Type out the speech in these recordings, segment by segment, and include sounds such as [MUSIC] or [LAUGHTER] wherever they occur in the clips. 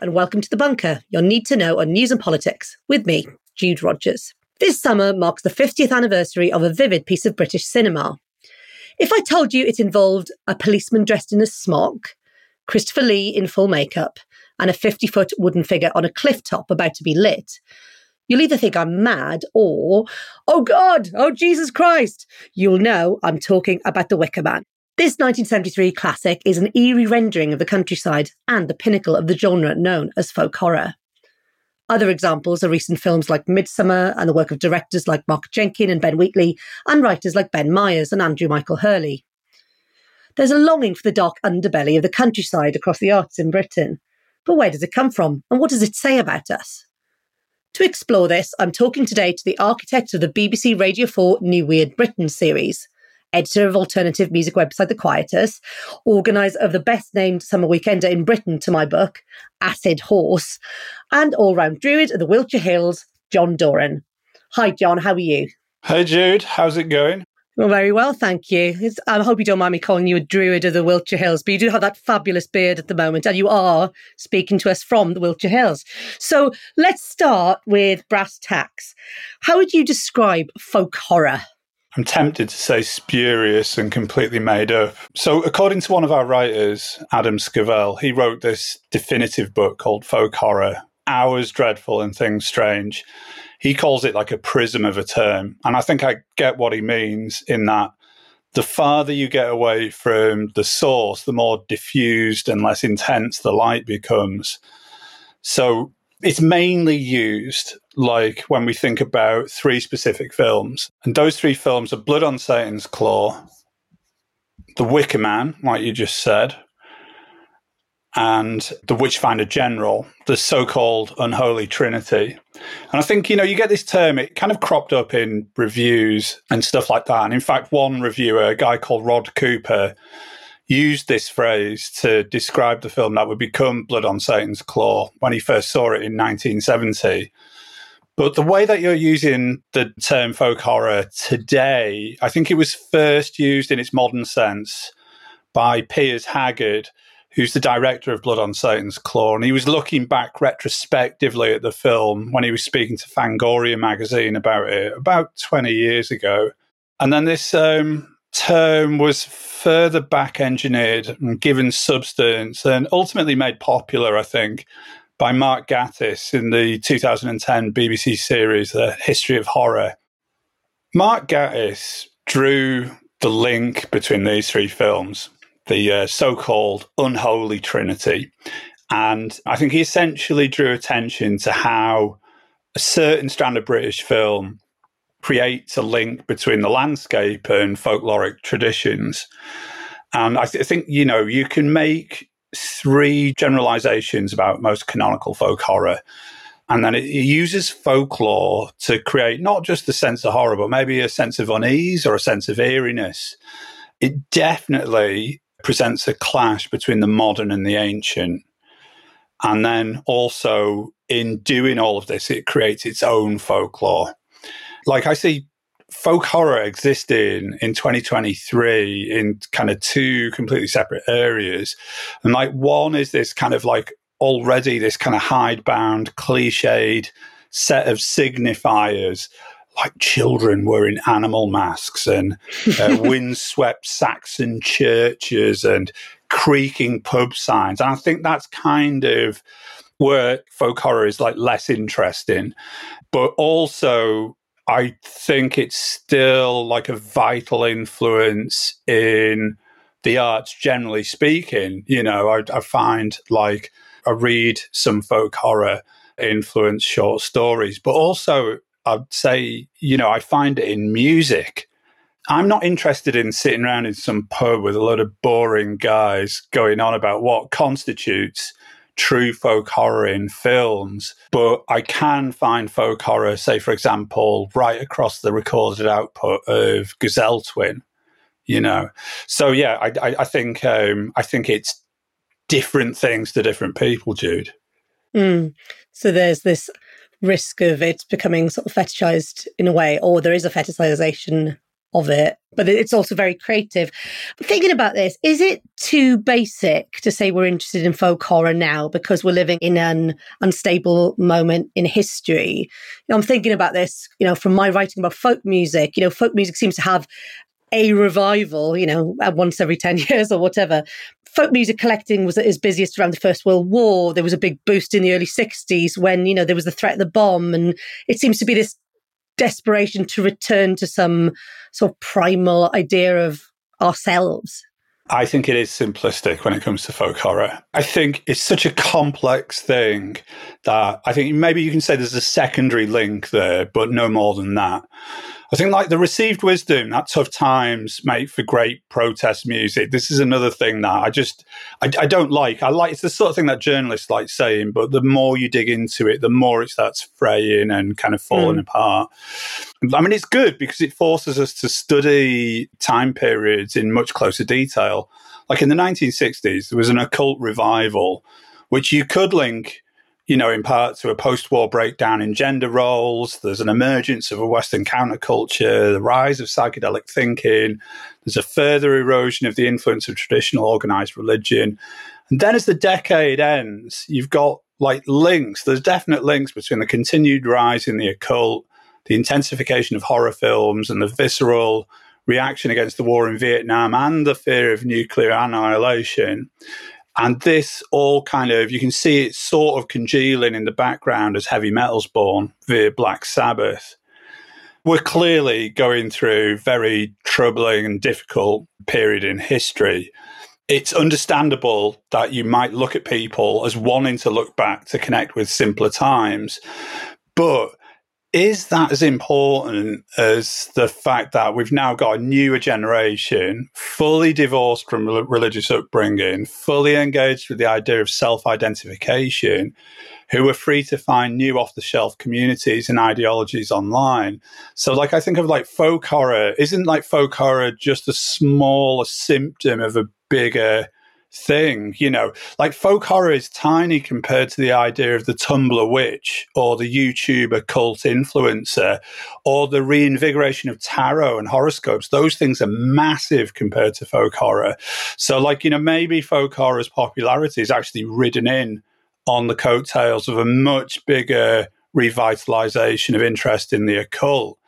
And welcome to The Bunker, your need to know on news and politics, with me, Jude Rogers. This summer marks the 50th anniversary of a vivid piece of British cinema. If I told you it involved a policeman dressed in a smock, Christopher Lee in full makeup, and a 50 foot wooden figure on a cliff top about to be lit, you'll either think I'm mad or, oh God, oh Jesus Christ, you'll know I'm talking about The Wicker Man. This 1973 classic is an eerie rendering of the countryside and the pinnacle of the genre known as folk horror. Other examples are recent films like Midsommar and the work of directors like Mark Jenkin and Ben Wheatley, and writers like Ben Myers and Andrew Michael Hurley. There's a longing for the dark underbelly of the countryside across the arts in Britain. But where does it come from, and what does it say about us? To explore this, I'm talking today to the architect of the BBC Radio 4 New Weird Britain series, editor of alternative music website The Quietus, organiser of the best named summer weekender in Britain to my book, Acid Horse, and all round druid of the Wiltshire Hills, John Doran. Hi, John, how are you? Hey, Jude, how's it going? Well, very well, thank you. It's, I hope you don't mind me calling you a druid of the Wiltshire Hills, but you do have that fabulous beard at the moment, and you are speaking to us from the Wiltshire Hills. So let's start with brass tacks. How would you describe folk horror? I'm tempted to say spurious and completely made up. So, according to one of our writers, Adam Scovell, he wrote this definitive book called Folk Horror Hours Dreadful and Things Strange. He calls it like a prism of a term. And I think I get what he means in that the farther you get away from the source, the more diffused and less intense the light becomes. So, it's mainly used like when we think about three specific films. And those three films are Blood on Satan's Claw, The Wicker Man, like you just said, and The Witchfinder General, the so called Unholy Trinity. And I think, you know, you get this term, it kind of cropped up in reviews and stuff like that. And in fact, one reviewer, a guy called Rod Cooper, used this phrase to describe the film that would become Blood on Satan's Claw when he first saw it in 1970. But the way that you're using the term folk horror today, I think it was first used in its modern sense by Piers Haggard, who's the director of Blood on Satan's Claw. And he was looking back retrospectively at the film when he was speaking to Fangoria magazine about it about 20 years ago. And then this um, term was further back engineered and given substance and ultimately made popular, I think, by Mark Gatiss in the 2010 BBC series, The History of Horror. Mark Gatiss drew the link between these three films, the uh, so called unholy trinity. And I think he essentially drew attention to how a certain strand of British film creates a link between the landscape and folkloric traditions. And I, th- I think, you know, you can make three generalizations about most canonical folk horror. And then it, it uses folklore to create not just a sense of horror, but maybe a sense of unease or a sense of eeriness. It definitely presents a clash between the modern and the ancient. And then also, in doing all of this, it creates its own folklore. Like I see folk horror existing in 2023 in kind of two completely separate areas. And like one is this kind of like already this kind of hidebound, cliched set of signifiers like children wearing animal masks and uh, [LAUGHS] windswept Saxon churches and creaking pub signs. And I think that's kind of where folk horror is like less interesting. But also I think it's still like a vital influence in the arts, generally speaking. You know, I, I find like I read some folk horror influence short stories, but also I'd say, you know, I find it in music. I'm not interested in sitting around in some pub with a lot of boring guys going on about what constitutes true folk horror in films, but I can find folk horror, say, for example, right across the recorded output of Gazelle Twin. You know, so yeah, I, I, I think um, I think it's different things to different people, Jude. Mm. So there's this risk of it becoming sort of fetishized in a way, or there is a fetishization of it, but it's also very creative. Thinking about this, is it too basic to say we're interested in folk horror now because we're living in an unstable moment in history? You know, I'm thinking about this, you know, from my writing about folk music, you know, folk music seems to have a revival, you know, once every 10 [LAUGHS] years or whatever. Folk music collecting was at its busiest around the First World War. There was a big boost in the early 60s when, you know, there was the threat of the bomb. And it seems to be this desperation to return to some sort of primal idea of ourselves. I think it is simplistic when it comes to folk horror. I think it's such a complex thing that I think maybe you can say there's a secondary link there, but no more than that. I think like the received wisdom, that tough times make for great protest music. This is another thing that I just I, I, don't like. I like it's the sort of thing that journalists like saying, but the more you dig into it, the more it starts fraying and kind of falling mm. apart. I mean, it's good because it forces us to study time periods in much closer detail. Like in the 1960s, there was an occult revival, which you could link you know, in part to a post war breakdown in gender roles. There's an emergence of a Western counterculture, the rise of psychedelic thinking. There's a further erosion of the influence of traditional organized religion. And then as the decade ends, you've got like links. There's definite links between the continued rise in the occult, the intensification of horror films, and the visceral reaction against the war in Vietnam and the fear of nuclear annihilation. And this all kind of, you can see it sort of congealing in the background as heavy metal's born via Black Sabbath. We're clearly going through very troubling and difficult period in history. It's understandable that you might look at people as wanting to look back to connect with simpler times. But is that as important as the fact that we've now got a newer generation fully divorced from religious upbringing, fully engaged with the idea of self identification, who are free to find new off the shelf communities and ideologies online? So, like, I think of like folk horror, isn't like folk horror just a small symptom of a bigger thing, you know, like folk horror is tiny compared to the idea of the Tumblr witch or the YouTube occult influencer or the reinvigoration of tarot and horoscopes. Those things are massive compared to folk horror. So, like, you know, maybe folk horror's popularity is actually ridden in on the coattails of a much bigger revitalization of interest in the occult.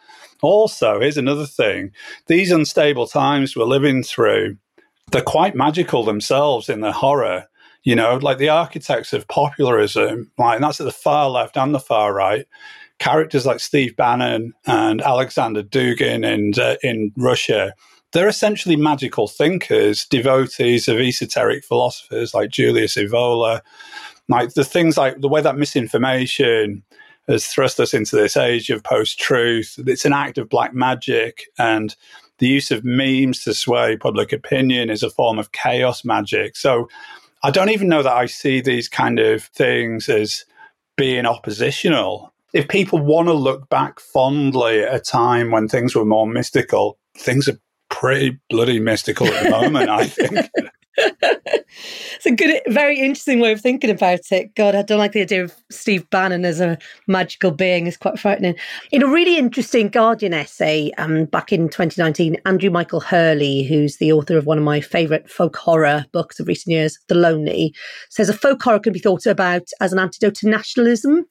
Also, here's another thing these unstable times we're living through they're quite magical themselves in their horror. You know, like the architects of popularism, like and that's at the far left and the far right. Characters like Steve Bannon and Alexander Dugin in uh, in Russia, they're essentially magical thinkers, devotees of esoteric philosophers like Julius Evola. Like the things like the way that misinformation has thrust us into this age of post truth. It's an act of black magic and the use of memes to sway public opinion is a form of chaos magic. So I don't even know that I see these kind of things as being oppositional. If people want to look back fondly at a time when things were more mystical, things are pretty bloody mystical at the [LAUGHS] moment, I think. [LAUGHS] it's a good, very interesting way of thinking about it. God, I don't like the idea of Steve Bannon as a magical being. It's quite frightening. In a really interesting Guardian essay um, back in 2019, Andrew Michael Hurley, who's the author of one of my favourite folk horror books of recent years, The Lonely, says a folk horror can be thought about as an antidote to nationalism.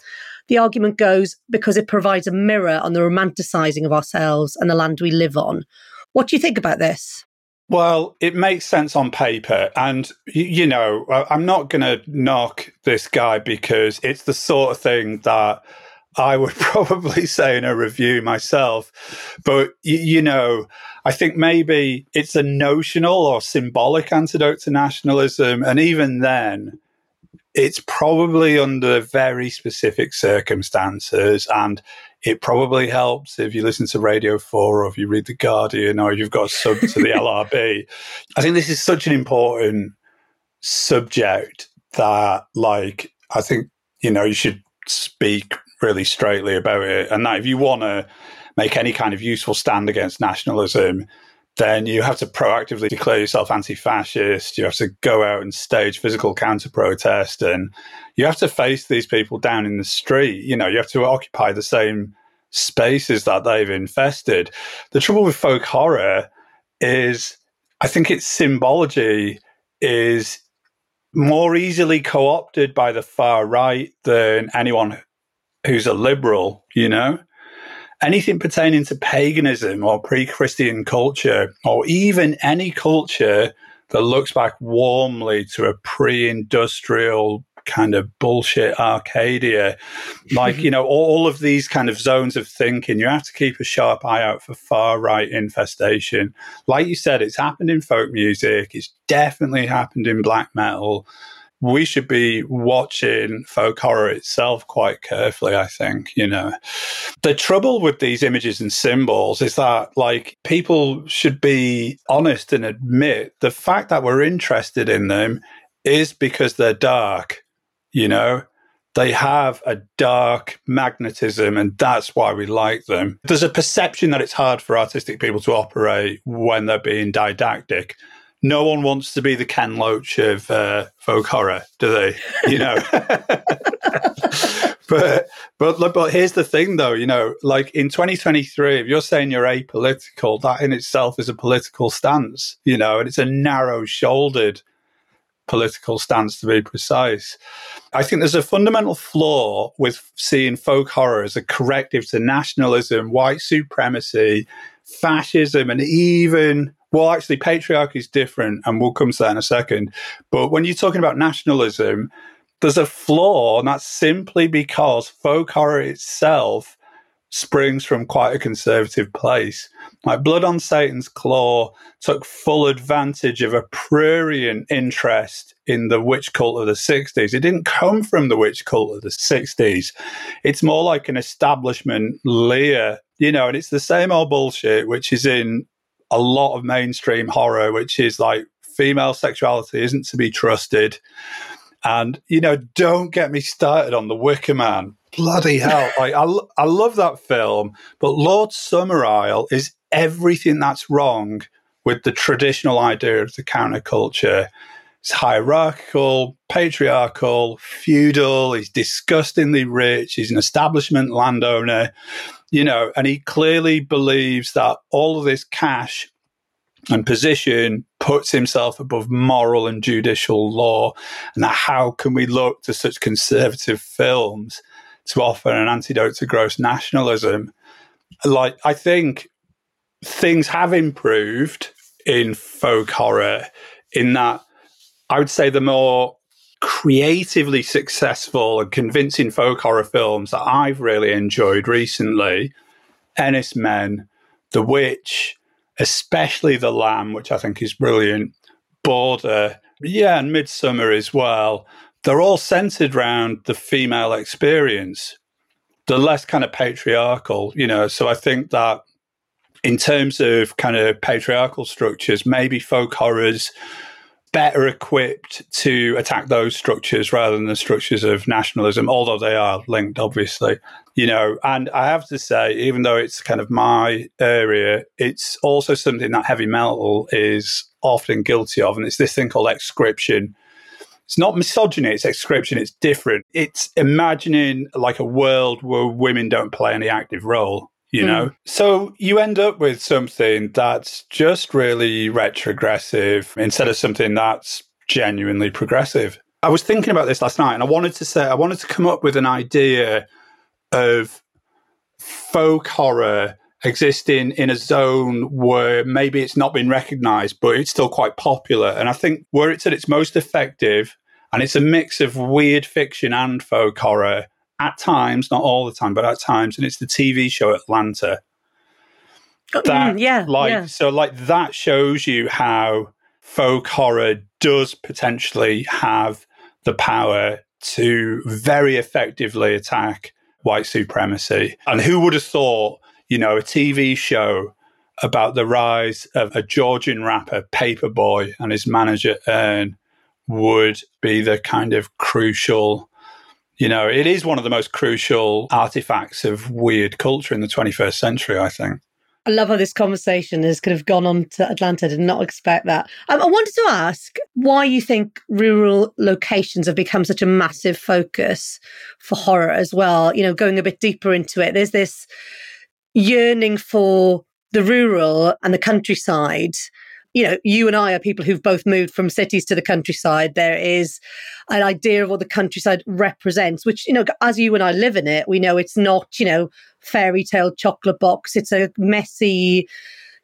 The argument goes because it provides a mirror on the romanticising of ourselves and the land we live on. What do you think about this? Well, it makes sense on paper. And, you know, I'm not going to knock this guy because it's the sort of thing that I would [LAUGHS] probably say in a review myself. But, you know, I think maybe it's a notional or symbolic antidote to nationalism. And even then, it's probably under very specific circumstances and it probably helps if you listen to Radio 4 or if you read The Guardian or you've got a sub to the [LAUGHS] LRB. I think this is such an important subject that, like, I think, you know, you should speak really straightly about it. And that if you want to make any kind of useful stand against nationalism, then you have to proactively declare yourself anti-fascist. You have to go out and stage physical counter-protest, and you have to face these people down in the street. You know, you have to occupy the same spaces that they've infested. The trouble with folk horror is, I think its symbology is more easily co opted by the far right than anyone who's a liberal, you know? Anything pertaining to paganism or pre Christian culture, or even any culture that looks back warmly to a pre industrial kind of bullshit Arcadia. Like, mm-hmm. you know, all of these kind of zones of thinking, you have to keep a sharp eye out for far right infestation. Like you said, it's happened in folk music, it's definitely happened in black metal. We should be watching folk horror itself quite carefully, I think, you know. The trouble with these images and symbols is that, like, people should be honest and admit the fact that we're interested in them is because they're dark you know, they have a dark magnetism, and that's why we like them. There's a perception that it's hard for artistic people to operate when they're being didactic. No one wants to be the Ken Loach of uh, folk horror, do they? You know. [LAUGHS] but but but here's the thing, though. You know, like in 2023, if you're saying you're apolitical, that in itself is a political stance. You know, and it's a narrow-shouldered political stance to be precise. I think there's a fundamental flaw with seeing folk horror as a corrective to nationalism, white supremacy, fascism, and even well, actually, patriarchy is different, and we'll come to that in a second. But when you're talking about nationalism, there's a flaw, and that's simply because folk horror itself springs from quite a conservative place. Like Blood on Satan's Claw took full advantage of a prurient interest in the witch cult of the 60s. It didn't come from the witch cult of the 60s. It's more like an establishment leer, you know, and it's the same old bullshit, which is in a lot of mainstream horror, which is like female sexuality isn't to be trusted. And, you know, don't get me started on The Wicker Man bloody hell! [LAUGHS] Like, I, I love that film, but Lord Summerisle is everything that's wrong with the traditional idea of the counterculture. It's hierarchical, patriarchal, feudal. He's disgustingly rich. He's an establishment landowner, you know, and he clearly believes that all of this cash and position puts himself above moral and judicial law. And how can we look to such conservative films to offer an antidote to gross nationalism. Like, I think things have improved in folk horror in that I would say the more creatively successful and convincing folk horror films that I've really enjoyed recently Enys Men, The Witch, especially The Lamb, which I think is brilliant, Border, yeah, and Midsommar as well they're all centered around the female experience. The less kind of patriarchal, you know. So I think that in terms of kind of patriarchal structures, maybe folk horrors better equipped to attack those structures rather than the structures of nationalism, although they are linked, obviously. You know, and I have to say, even though it's kind of my area, it's also something that heavy metal is often guilty of, and it's this thing called exscription, it's not misogyny, it's exscription, it's different. It's imagining like a world where women don't play any active role, you mm. know? So you end up with something that's just really retrogressive instead of something that's genuinely progressive. I was thinking about this last night and I wanted to say, I wanted to come up with an idea of folk horror existing in a zone where maybe it's not been recognized, but it's still quite popular. And I think where it's at its most effective, and it's a mix of weird fiction and folk horror at times, not all the time, but at times. And it's the TV show Atlanta. Oh, that, mm, yeah, like yeah. so, like that shows you how folk horror does potentially have the power to very effectively attack white supremacy. And who would have thought you know, a TV show about the rise of a Georgian rapper, Paper Boi, and his manager, Earn, would be the kind of crucial, you know, it is one of the most crucial artifacts of weird culture in the 21st century, I think. I love how this conversation has kind of gone on to Atlanta. Did not expect that. Um, I wanted to ask why you think rural locations have become such a massive focus for horror as well. You know, going a bit deeper into it, there's this yearning for the rural and the countryside you know, you and I are people who've both moved from cities to the countryside. There is an idea of what the countryside represents, which, you know, as you and I live in it, we know it's not, you know, fairy tale chocolate box. It's a messy,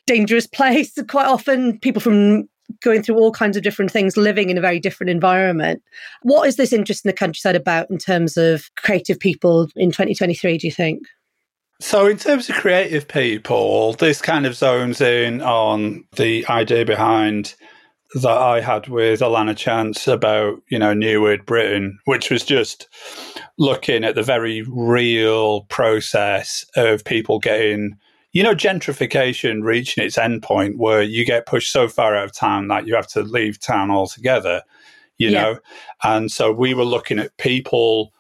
dangerous [LAUGHS] place. Quite often, people from going through all kinds of different things, living in a very different environment. What is this interest in the countryside about in terms of creative people in 2023, do you think? So, in terms of creative people, this kind of zones in on the idea behind that I had with Alannah Chance about, you know, New Weird Britain, which was just looking at the very real process of people getting, you know, gentrification reaching its endpoint where you get pushed so far out of town that you have to leave town altogether, you yeah. know? And so we were looking at people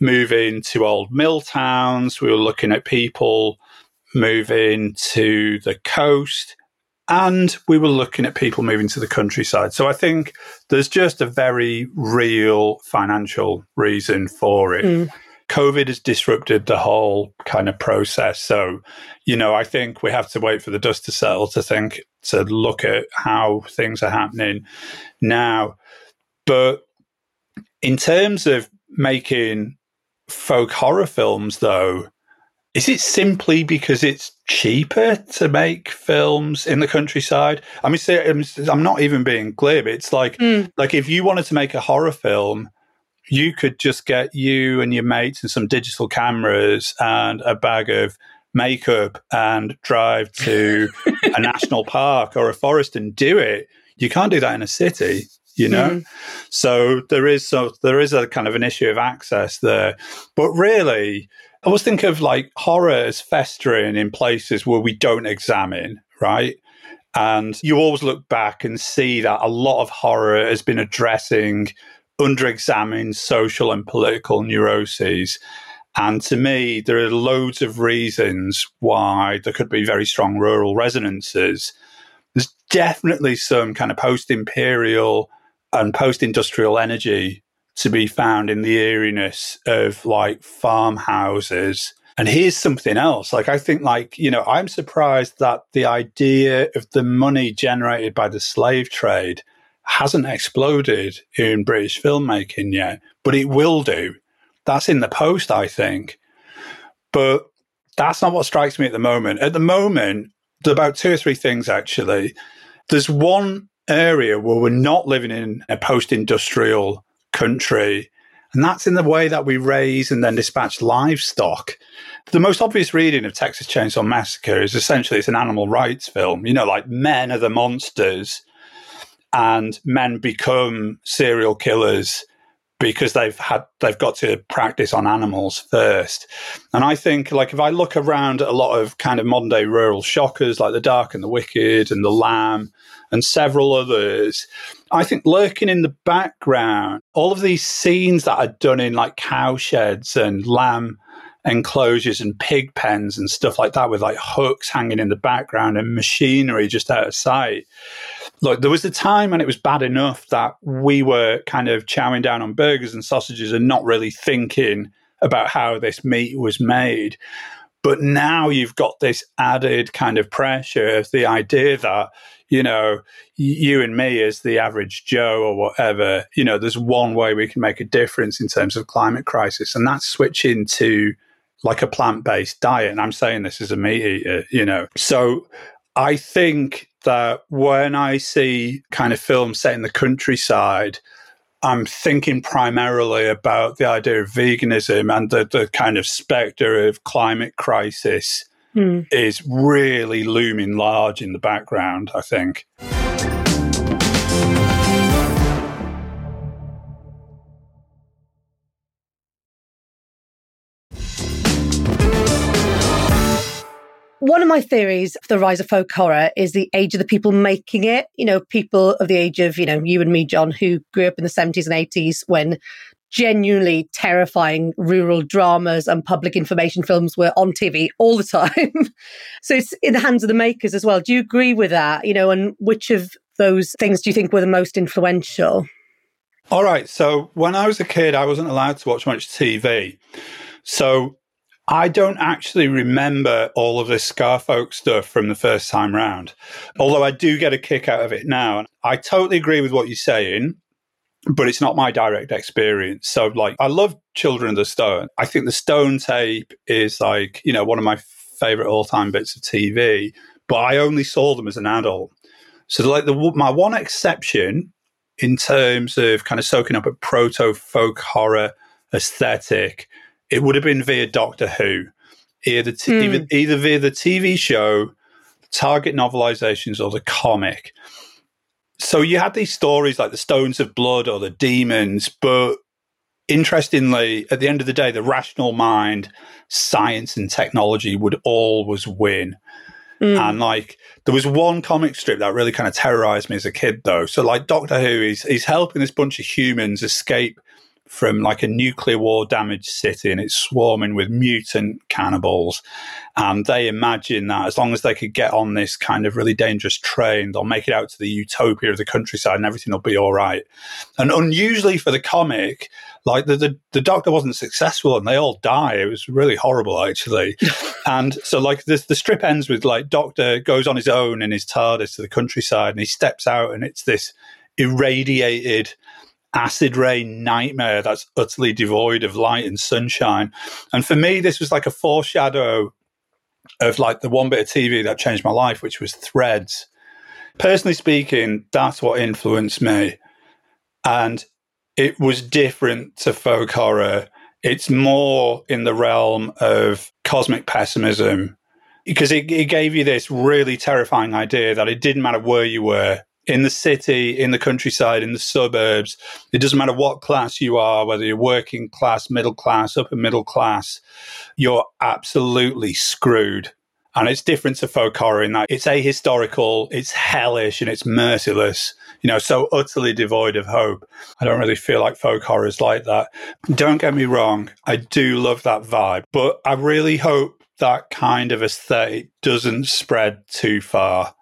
moving to old mill towns. We were looking at people moving to the coast. And we were looking at people moving to the countryside. So I think there's just a very real financial reason for it. Mm. COVID has disrupted the whole kind of process. So, you know, I think we have to wait for the dust to settle to think, to look at how things are happening now. But in terms of making folk horror films, though, is it simply because it's cheaper to make films in the countryside? I mean, say, I'm not even being glib. It's like, mm. like if you wanted to make a horror film, you could just get you and your mates and some digital cameras and a bag of makeup and drive to [LAUGHS] a national park or a forest and do it. You can't do that in a city you know mm. so there is so there is a kind of an issue of access there but really i always think of like horror as festering in places where we don't examine right and you always look back and see that a lot of horror has been addressing under-examined social and political neuroses and to me, there are loads of reasons why there could be very strong rural resonances. There's definitely some kind of post imperial and post industrial energy to be found in the eeriness of like farmhouses. And here's something else. Like, I think, like, you know, I'm surprised that the idea of the money generated by the slave trade hasn't exploded in British filmmaking yet, but it will do. That's in the post, I think. But that's not what strikes me at the moment. At the moment, there's about two or three things actually. There's one area where we're not living in a post industrial country. And that's in the way that we raise and then dispatch livestock. The most obvious reading of Texas Chainsaw Massacre is essentially it's an animal rights film. You know, like men are the monsters and men become serial killers because they've had they've got to practice on animals first. And I think like if I look around at a lot of kind of modern day rural shockers like The Dark and the Wicked and The Lamb and several others, I think lurking in the background, all of these scenes that are done in like cow sheds and lamb enclosures and pig pens and stuff like that with like hooks hanging in the background and machinery just out of sight look, there was a time when it was bad enough that we were kind of chowing down on burgers and sausages and not really thinking about how this meat was made. But now you've got this added kind of pressure of the idea that, you know, you and me as the average Joe or whatever, you know, there's one way we can make a difference in terms of climate crisis, and that's switching to like a plant based diet. And I'm saying this as a meat eater, you know. So I think that when I see kind of films set in the countryside, I'm thinking primarily about the idea of veganism and the, the kind of specter of climate crisis mm. is really looming large in the background, I think. One of my theories for the rise of folk horror is the age of the people making it. You know, people of the age of, you know, you and me, John, who grew up in the 70s and 80s when genuinely terrifying rural dramas and public information films were on TV all the time. [LAUGHS] so it's in the hands of the makers as well. Do you agree with that? You know, and which of those things do you think were the most influential? All right. So when I was a kid, I wasn't allowed to watch much TV. So I don't actually remember all of this Scarfolk stuff from the first time round, although I do get a kick out of it now. And I totally agree with what you're saying but it's not my direct experience. So, like, I love Children of the Stone. I think the Stone tape is like, you know, one of my favorite all time bits of TV, but I only saw them as an adult. So, like, the my one exception in terms of kind of soaking up a proto folk horror aesthetic, it would have been via Doctor Who, either, t- mm. either, either via the TV show, Target novelizations, or the comic so you had these stories like the Stones of Blood or the Demons, but interestingly, at the end of the day, the rational mind, science, and technology would always win. Mm. And like, there was one comic strip that really kind of terrorized me as a kid, though. So, like, Doctor Who is he's helping this bunch of humans escape from like a nuclear war damaged city and it's swarming with mutant cannibals. And they imagine that as long as they could get on this kind of really dangerous train, they'll make it out to the utopia of the countryside and everything will be all right. And unusually for the comic, like the, the, the doctor wasn't successful and they all die. It was really horrible, actually. [LAUGHS] and so, like, this, the strip ends with like Doctor goes on his own in his TARDIS to the countryside and he steps out and it's this irradiated acid rain nightmare that's utterly devoid of light and sunshine. And for me, this was like a foreshadow of like the one bit of TV that changed my life, which was Threads. Personally speaking, that's what influenced me. And it was different to folk horror. It's more in the realm of cosmic pessimism because it, it gave you this really terrifying idea that it didn't matter where you were, in the city, in the countryside, in the suburbs. It doesn't matter what class you are, whether you're working class, middle class, upper middle class, you're absolutely screwed. And it's different to folk horror in that it's ahistorical, it's hellish, and it's merciless, you know, so utterly devoid of hope. I don't really feel like folk horror is like that. Don't get me wrong, I do love that vibe, but I really hope that kind of aesthetic doesn't spread too far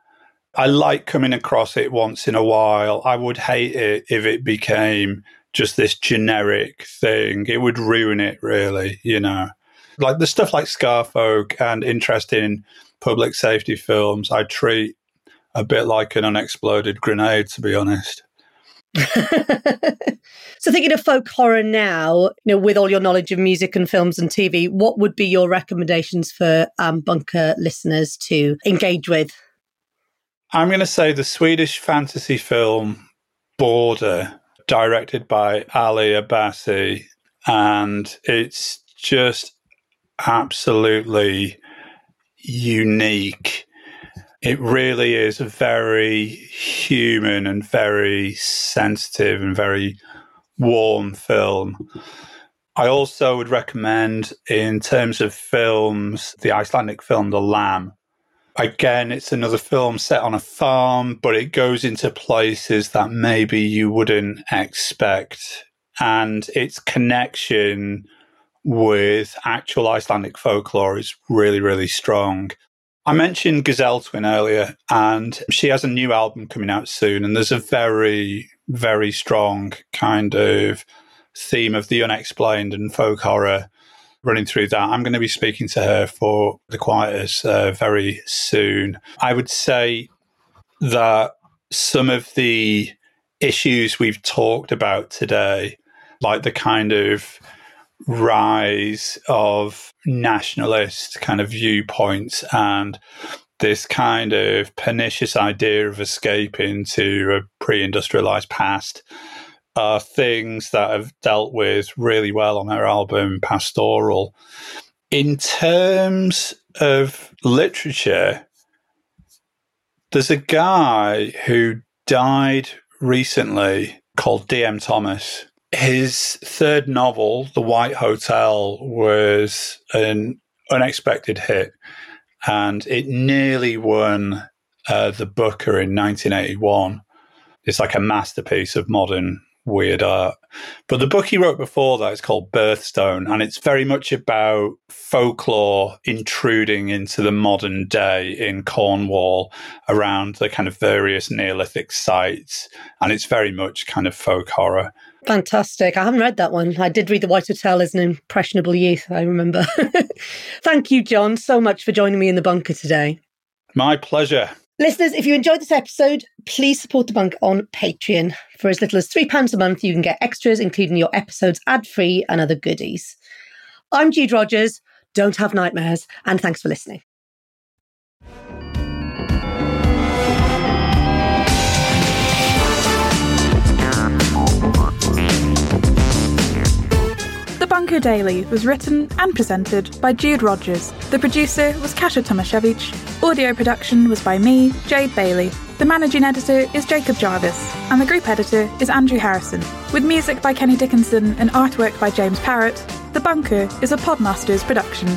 I like coming across it once in a while. I would hate it if it became just this generic thing. It would ruin it, really, you know. Like the stuff like Scarfolk and interesting public safety films, I treat a bit like an unexploded grenade, to be honest. [LAUGHS] so thinking of folk horror now, you know, with all your knowledge of music and films and TV, what would be your recommendations for um, bunker listeners to engage with? I'm going to say the Swedish fantasy film Border, directed by Ali Abbasi, and it's just absolutely unique. It really is a very human and very sensitive and very warm film. I also would recommend, in terms of films, the Icelandic film The Lamb, Again, it's another film set on a farm, but it goes into places that maybe you wouldn't expect. And its connection with actual Icelandic folklore is really, really strong. I mentioned Gazelle Twin earlier, and she has a new album coming out soon. And there's a very, very strong kind of theme of the unexplained and folk horror running through that. I'm going to be speaking to her for the Quietus uh, very soon. I would say that some of the issues we've talked about today, like the kind of rise of nationalist kind of viewpoints and this kind of pernicious idea of escaping to a pre industrialized past are things that have dealt with really well on her album Pastoral. In terms of literature, there's a guy who died recently called D.M. Thomas. His third novel, The White Hotel, was an unexpected hit and it nearly won uh, the Booker in 1981. It's like a masterpiece of modern weird art. But the book he wrote before that is called Birthstone, and it's very much about folklore intruding into the modern day in Cornwall around the kind of various Neolithic sites. And it's very much kind of folk horror. Fantastic. I haven't read that one. I did read The White Hotel as an impressionable youth, I remember. [LAUGHS] Thank you, John, so much for joining me in the bunker today. My pleasure. Listeners, if you enjoyed this episode, please support the bunk on Patreon. For as little as £3 a month, you can get extras, including your episodes ad free and other goodies. I'm Jude Rogers. Don't have nightmares, and thanks for listening. The Bunker Daily was written and presented by Jude Rogers. The producer was Kasia Tomasiewicz. Audio production was by me, Jade Bailey. The managing editor is Jacob Jarvis, and the group editor is Andrew Harrison. With music by Kenny Dickinson and artwork by James Parrott, The Bunker is a Podmasters production.